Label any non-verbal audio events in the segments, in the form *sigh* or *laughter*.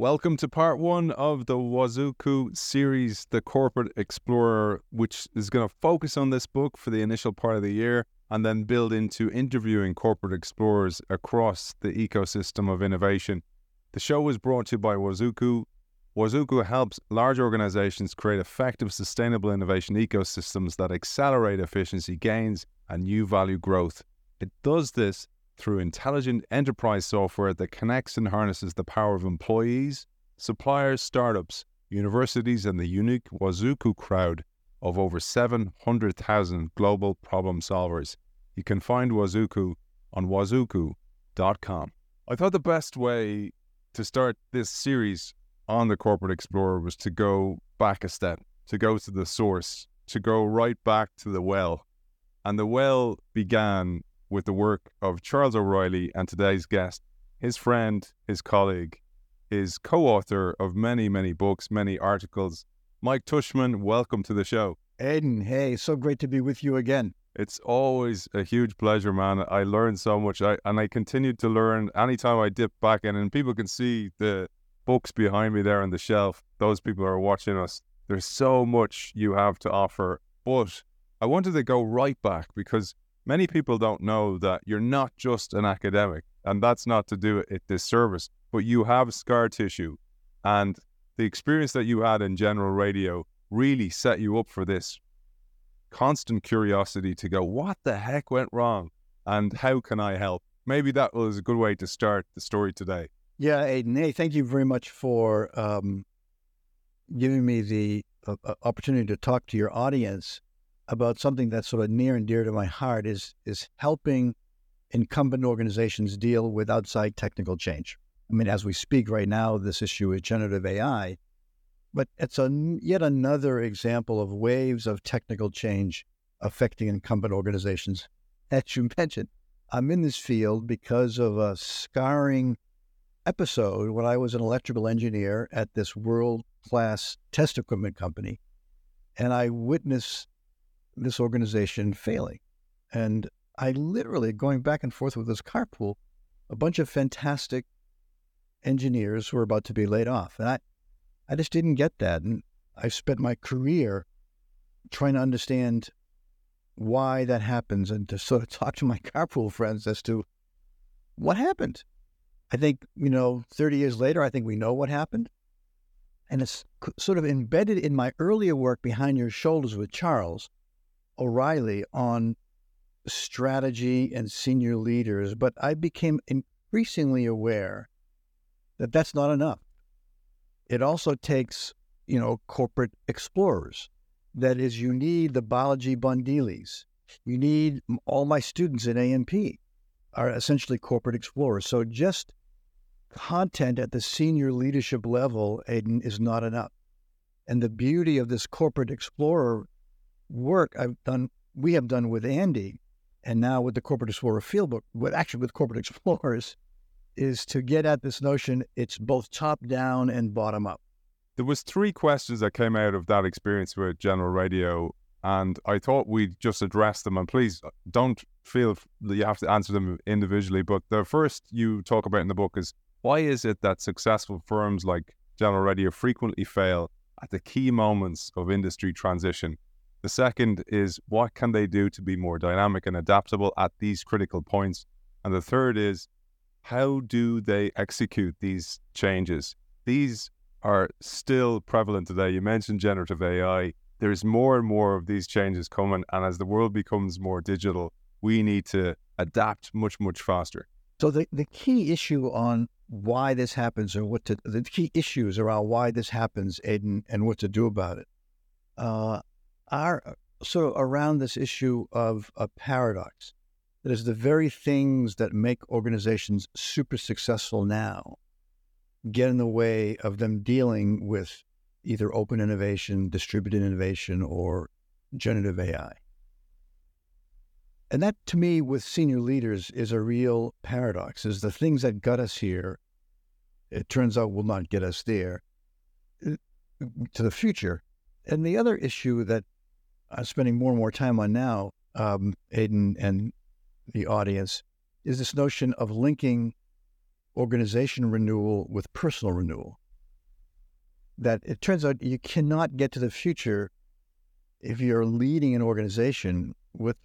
Welcome to part one of the Wazoku series, The Corporate Explorer, which is going to focus on this book for the initial part of the year and then build into interviewing corporate explorers across the ecosystem of innovation. The show was brought to you by Wazoku. Wazoku helps large organizations create effective, sustainable innovation ecosystems that accelerate efficiency gains and new value growth. It does this through intelligent enterprise software that connects and harnesses the power of employees, suppliers, startups, universities, and the unique Wazoku crowd of over 700,000 global problem solvers. You can find Wazoku on wazoku.com. I thought the best way to start this series on the Corporate Explorer was to go back a step, to go to the source, to go right back to the well. And the well began with the work of Charles O'Reilly and today's guest, his friend, his colleague, his co author of many, many books, many articles. Mike Tushman, welcome to the show. Aidan, hey, so great to be with you again. It's always a huge pleasure, man. I learned so much, I, and I continue to learn anytime I dip back in, and people can see the books behind me there on the shelf. Those people are watching us. There's so much you have to offer, but I wanted to go right back because many people don't know that you're not just an academic, and that's not to do it disservice, but you have scar tissue. And the experience that you had in general radio really set you up for this constant curiosity to go, what the heck went wrong? And how can I help? Maybe that was a good way to start the story today. Yeah, Aidan. Hey, thank you very much for um, giving me the uh, uh opportunity to talk to your audience about something that's sort of near and dear to my heart is is helping incumbent organizations deal with outside technical change. I mean, as we speak right now, this issue is generative AI, but it's a, yet another example of waves of technical change affecting incumbent organizations. *laughs* As you mentioned, I'm in this field because of a scarring episode when I was an electrical engineer at this world class test equipment company. And I witnessed this organization failing. And I literally, going back and forth with this carpool, a bunch of fantastic engineers were about to be laid off. And I, I just didn't get that. And I spent my career trying to understand why that happens and to sort of *laughs* talk to my carpool friends as to what happened. I think, you know, 30 years later, I think we know what happened. And it's sort of embedded in my earlier work behind your shoulders with Charles O'Reilly on strategy and senior leaders, but I became increasingly aware that that's not enough. It also takes, you know, corporate explorers. That is, you need the Balaji Bondilis. You need all my students in AMP are essentially corporate explorers. So just content at the senior leadership level, Aidan, is not enough. And the beauty of this corporate explorer work I've done, we have done with Andy, and now with the Corporate Explorer Fieldbook, with actually with Corporate *laughs* Explorers, is to get at this notion it's both top down and bottom up. There was three questions that came out of that experience with General Radio, and I thought we'd just address them. And please uh, don't feel that you have to answer them individually. But the first you talk about in the book is why is it that successful firms like General Radio frequently fail at the key moments of industry transition? The second is what can they do to be more dynamic and adaptable at these critical points? And the third is how do they execute these changes? These are still prevalent today. You mentioned generative AI. There's more and more of these changes coming. And as the world becomes more digital, we need to adapt much, much faster. So the, the key issue on why this happens or what to, the key issues around why this happens, Aidan, and what to do about it. Uh, are uh, sort of around this issue of a paradox. That is, the very things that make organizations super successful now get in the way of them dealing with either open innovation, distributed innovation, or generative AI. And that, to me, with senior leaders, is a real paradox. Is the things that got us here, it turns out, will not get us there uh, to the future. And the other issue that I'm spending more and more time on now, um, Aidan and the audience, is this notion of linking organization renewal with personal renewal. that it turns out you cannot get to the future if you're leading an organization with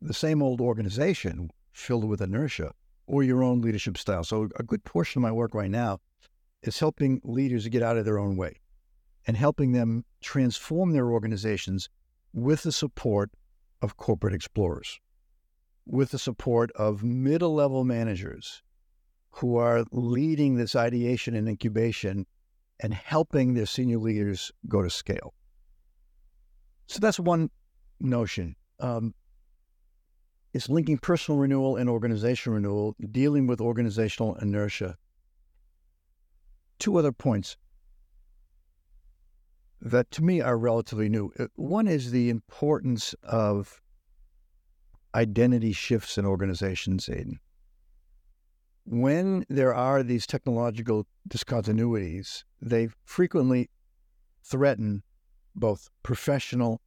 the same old organization filled with inertia or your own leadership style. So, a good portion of my work right now is helping leaders get out of their own way and helping them transform their organizations with the support of corporate explorers, with the support of middle level managers who are leading this ideation and incubation and helping their senior leaders go to scale. So that's one notion. Um, it's linking personal renewal and organizational renewal, dealing with organizational inertia. Two other points that to me are relatively new. Uh, one is the importance of identity shifts in organizations, Aidan. When there are these technological discontinuities, they frequently threaten both professional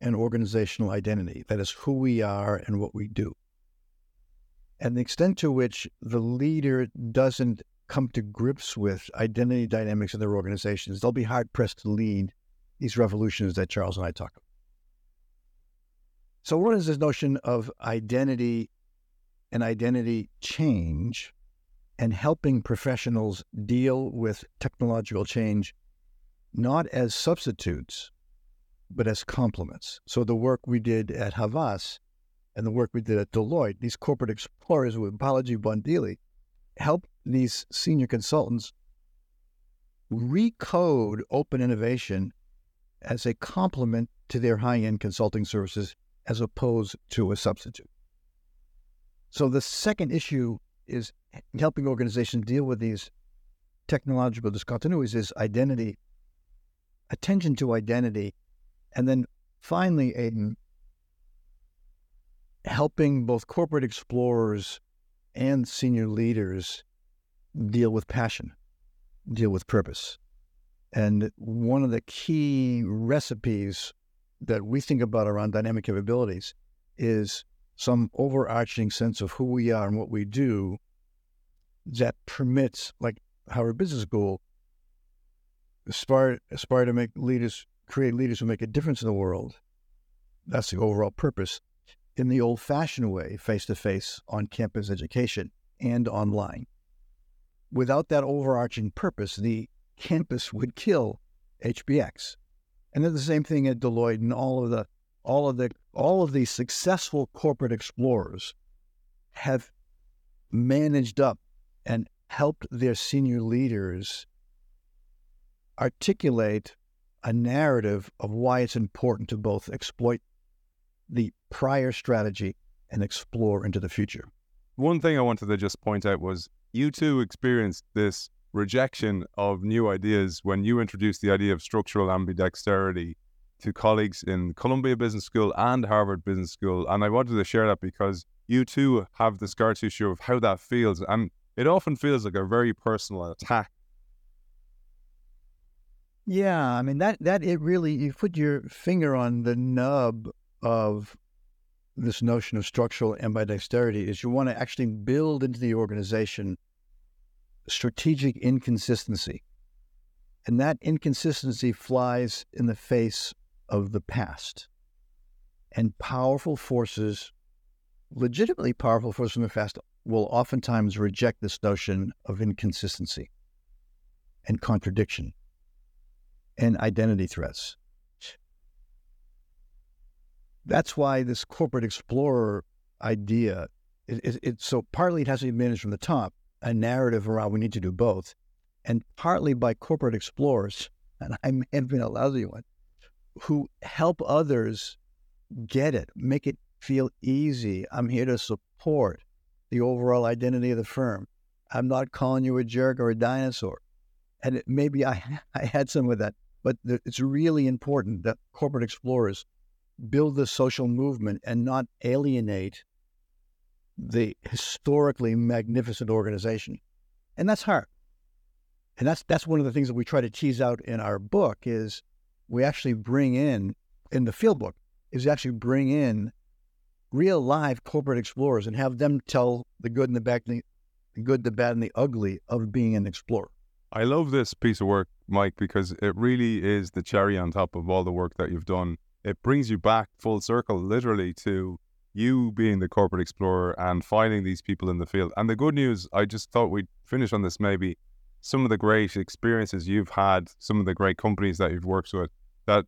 and organizational identity. That is who we are and what we do. And the extent to which the leader doesn't come to grips with identity dynamics in their organizations, they'll be hard pressed to lead these revolutions that Charles and I talk about. So, what is this notion of identity and identity change and helping professionals deal with technological change not as substitutes, but as complements? So, the work we did at Havas and the work we did at Deloitte, these corporate explorers with Balaji Bondili, help these senior consultants recode open innovation as a complement to their high end consulting services as opposed to a substitute. So the second issue is helping organizations deal with these technological discontinuities is identity, attention to identity, and then finally, Aidan, helping both corporate explorers and senior leaders deal with passion, deal with purpose. And one of the key recipes that we think about around dynamic capabilities is some overarching sense of who we are and what we do that permits, like Harvard Business School, aspire aspire to make leaders, create leaders who make a difference in the world. That's the overall purpose in the old fashioned way, face to face, on campus education, and online. Without that overarching purpose, the campus would kill HBX. And then the same thing at Deloitte and all of the all of the all of these successful corporate explorers have managed up and helped their senior leaders articulate a narrative of why it's important to both exploit the prior strategy and explore into the future. One thing I wanted to just point out was you too experienced this rejection of new ideas when you introduced the idea of structural ambidexterity to colleagues in Columbia Business School and Harvard Business School. And I wanted to share that because you too have the scar tissue of how that feels. And it often feels like a very personal attack. Yeah, I mean that that it really you put your finger on the nub of this notion of structural ambidexterity is you want to actually build into the organization strategic inconsistency. And that inconsistency flies in the face of the past. And powerful forces, legitimately powerful forces in the past, will oftentimes reject this notion of inconsistency and contradiction and identity threats. That's why this corporate explorer idea, it, it, it, so partly it has to be managed from the top, a narrative around we need to do both, and partly by corporate explorers, *laughs* and I may have been a lousy one, who help others get it, make it feel easy. I'm here to support the overall identity of the firm. I'm not calling you a jerk or a dinosaur. And maybe I, *laughs* I had some of that, but it's really important that corporate explorers build the social movement and not alienate the historically magnificent organization. And that's hard. And that's that's one of the things that we try to tease out in our book is we actually bring in in the field book is we actually bring in real live corporate explorers and have them tell the good and the bad, the good, the bad, and the ugly of being an explorer. I love this piece of work, Mike, because it really is the cherry on top of all the work that you've done. It brings you back full circle, literally, to you being the corporate explorer and finding these people in the field. And the good news, I just thought we'd finish on this maybe some of the great experiences you've had, some of the great companies that you've worked with, that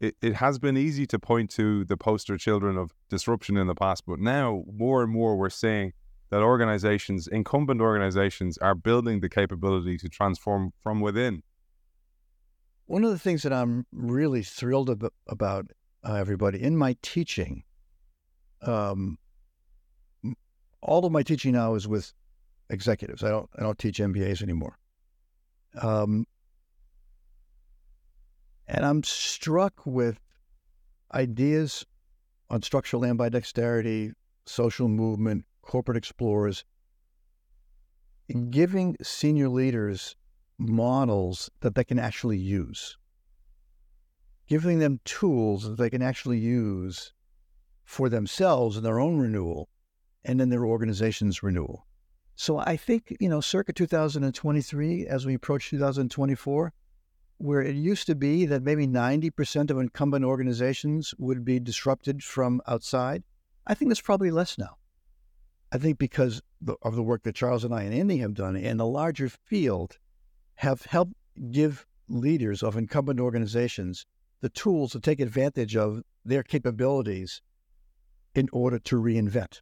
it, it has been easy to point to the poster children of disruption in the past, but now more and more we're seeing that organizations, incumbent organizations, are building the capability to transform from within. One of the things that I'm really thrilled ab- about, uh, everybody, in my teaching, um, all of my teaching now is with executives. I don't I don't teach MBAs anymore. Um, and I'm struck with ideas on structural ambidexterity, social movement, corporate explorers, giving senior leaders models that they can actually use, giving them tools that they can actually use for themselves and their own renewal and then their organization's renewal. So I think, you know, circa 2023, as we approach 2024, where it used to be that maybe 90% of incumbent organizations would be disrupted from outside, I think that's probably less now. I think because of the work that Charles and I and Andy have done in the larger field have helped give leaders of incumbent organizations the tools to take advantage of their capabilities in order to reinvent.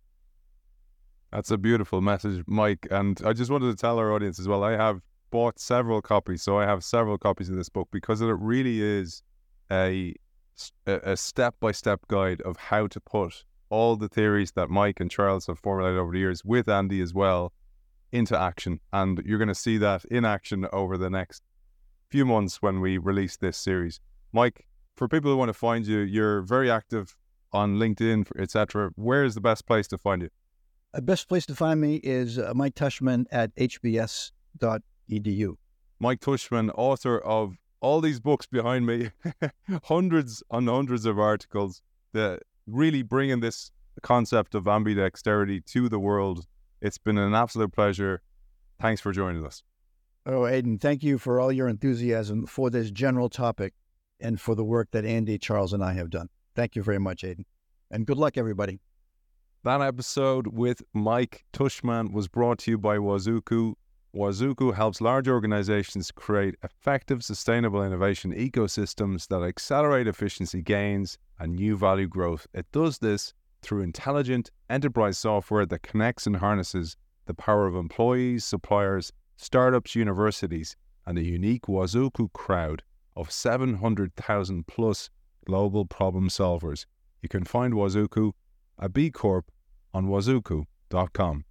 That's a beautiful message, Mike. And I just wanted to tell our audience as well I have bought several copies. So I have several copies of this book because it really is a a step by step guide of how to put all the theories that Mike and Charles have formulated over the years with Andy as well into action. And you're going to see that in action over the next few months when we release this series. Mike, for people who want to find you, you're very active on LinkedIn, etc. Where is the best place to find you? The best place to find me is uh, Mike Tushman at hbs.edu. Mike Tushman, author of all these books behind me, *laughs* hundreds and hundreds of articles that really bringing this concept of ambidexterity to the world. It's been an absolute pleasure. Thanks for joining us. Oh, Aidan, thank you for all your enthusiasm for this general topic and for the work that Andy, Charles, and I have done. Thank you very much, Aidan. And good luck, everybody. That episode with Mike Tushman was brought to you by Wazoku. Wazoku helps large organizations create effective, sustainable innovation ecosystems that accelerate efficiency gains and new value growth. It does this through intelligent enterprise software that connects and harnesses the power of employees, suppliers, startups, universities, and a unique Wazoku crowd of 700,000 plus global problem solvers. You can find Wazoku, a B Corp, on wazoku.com.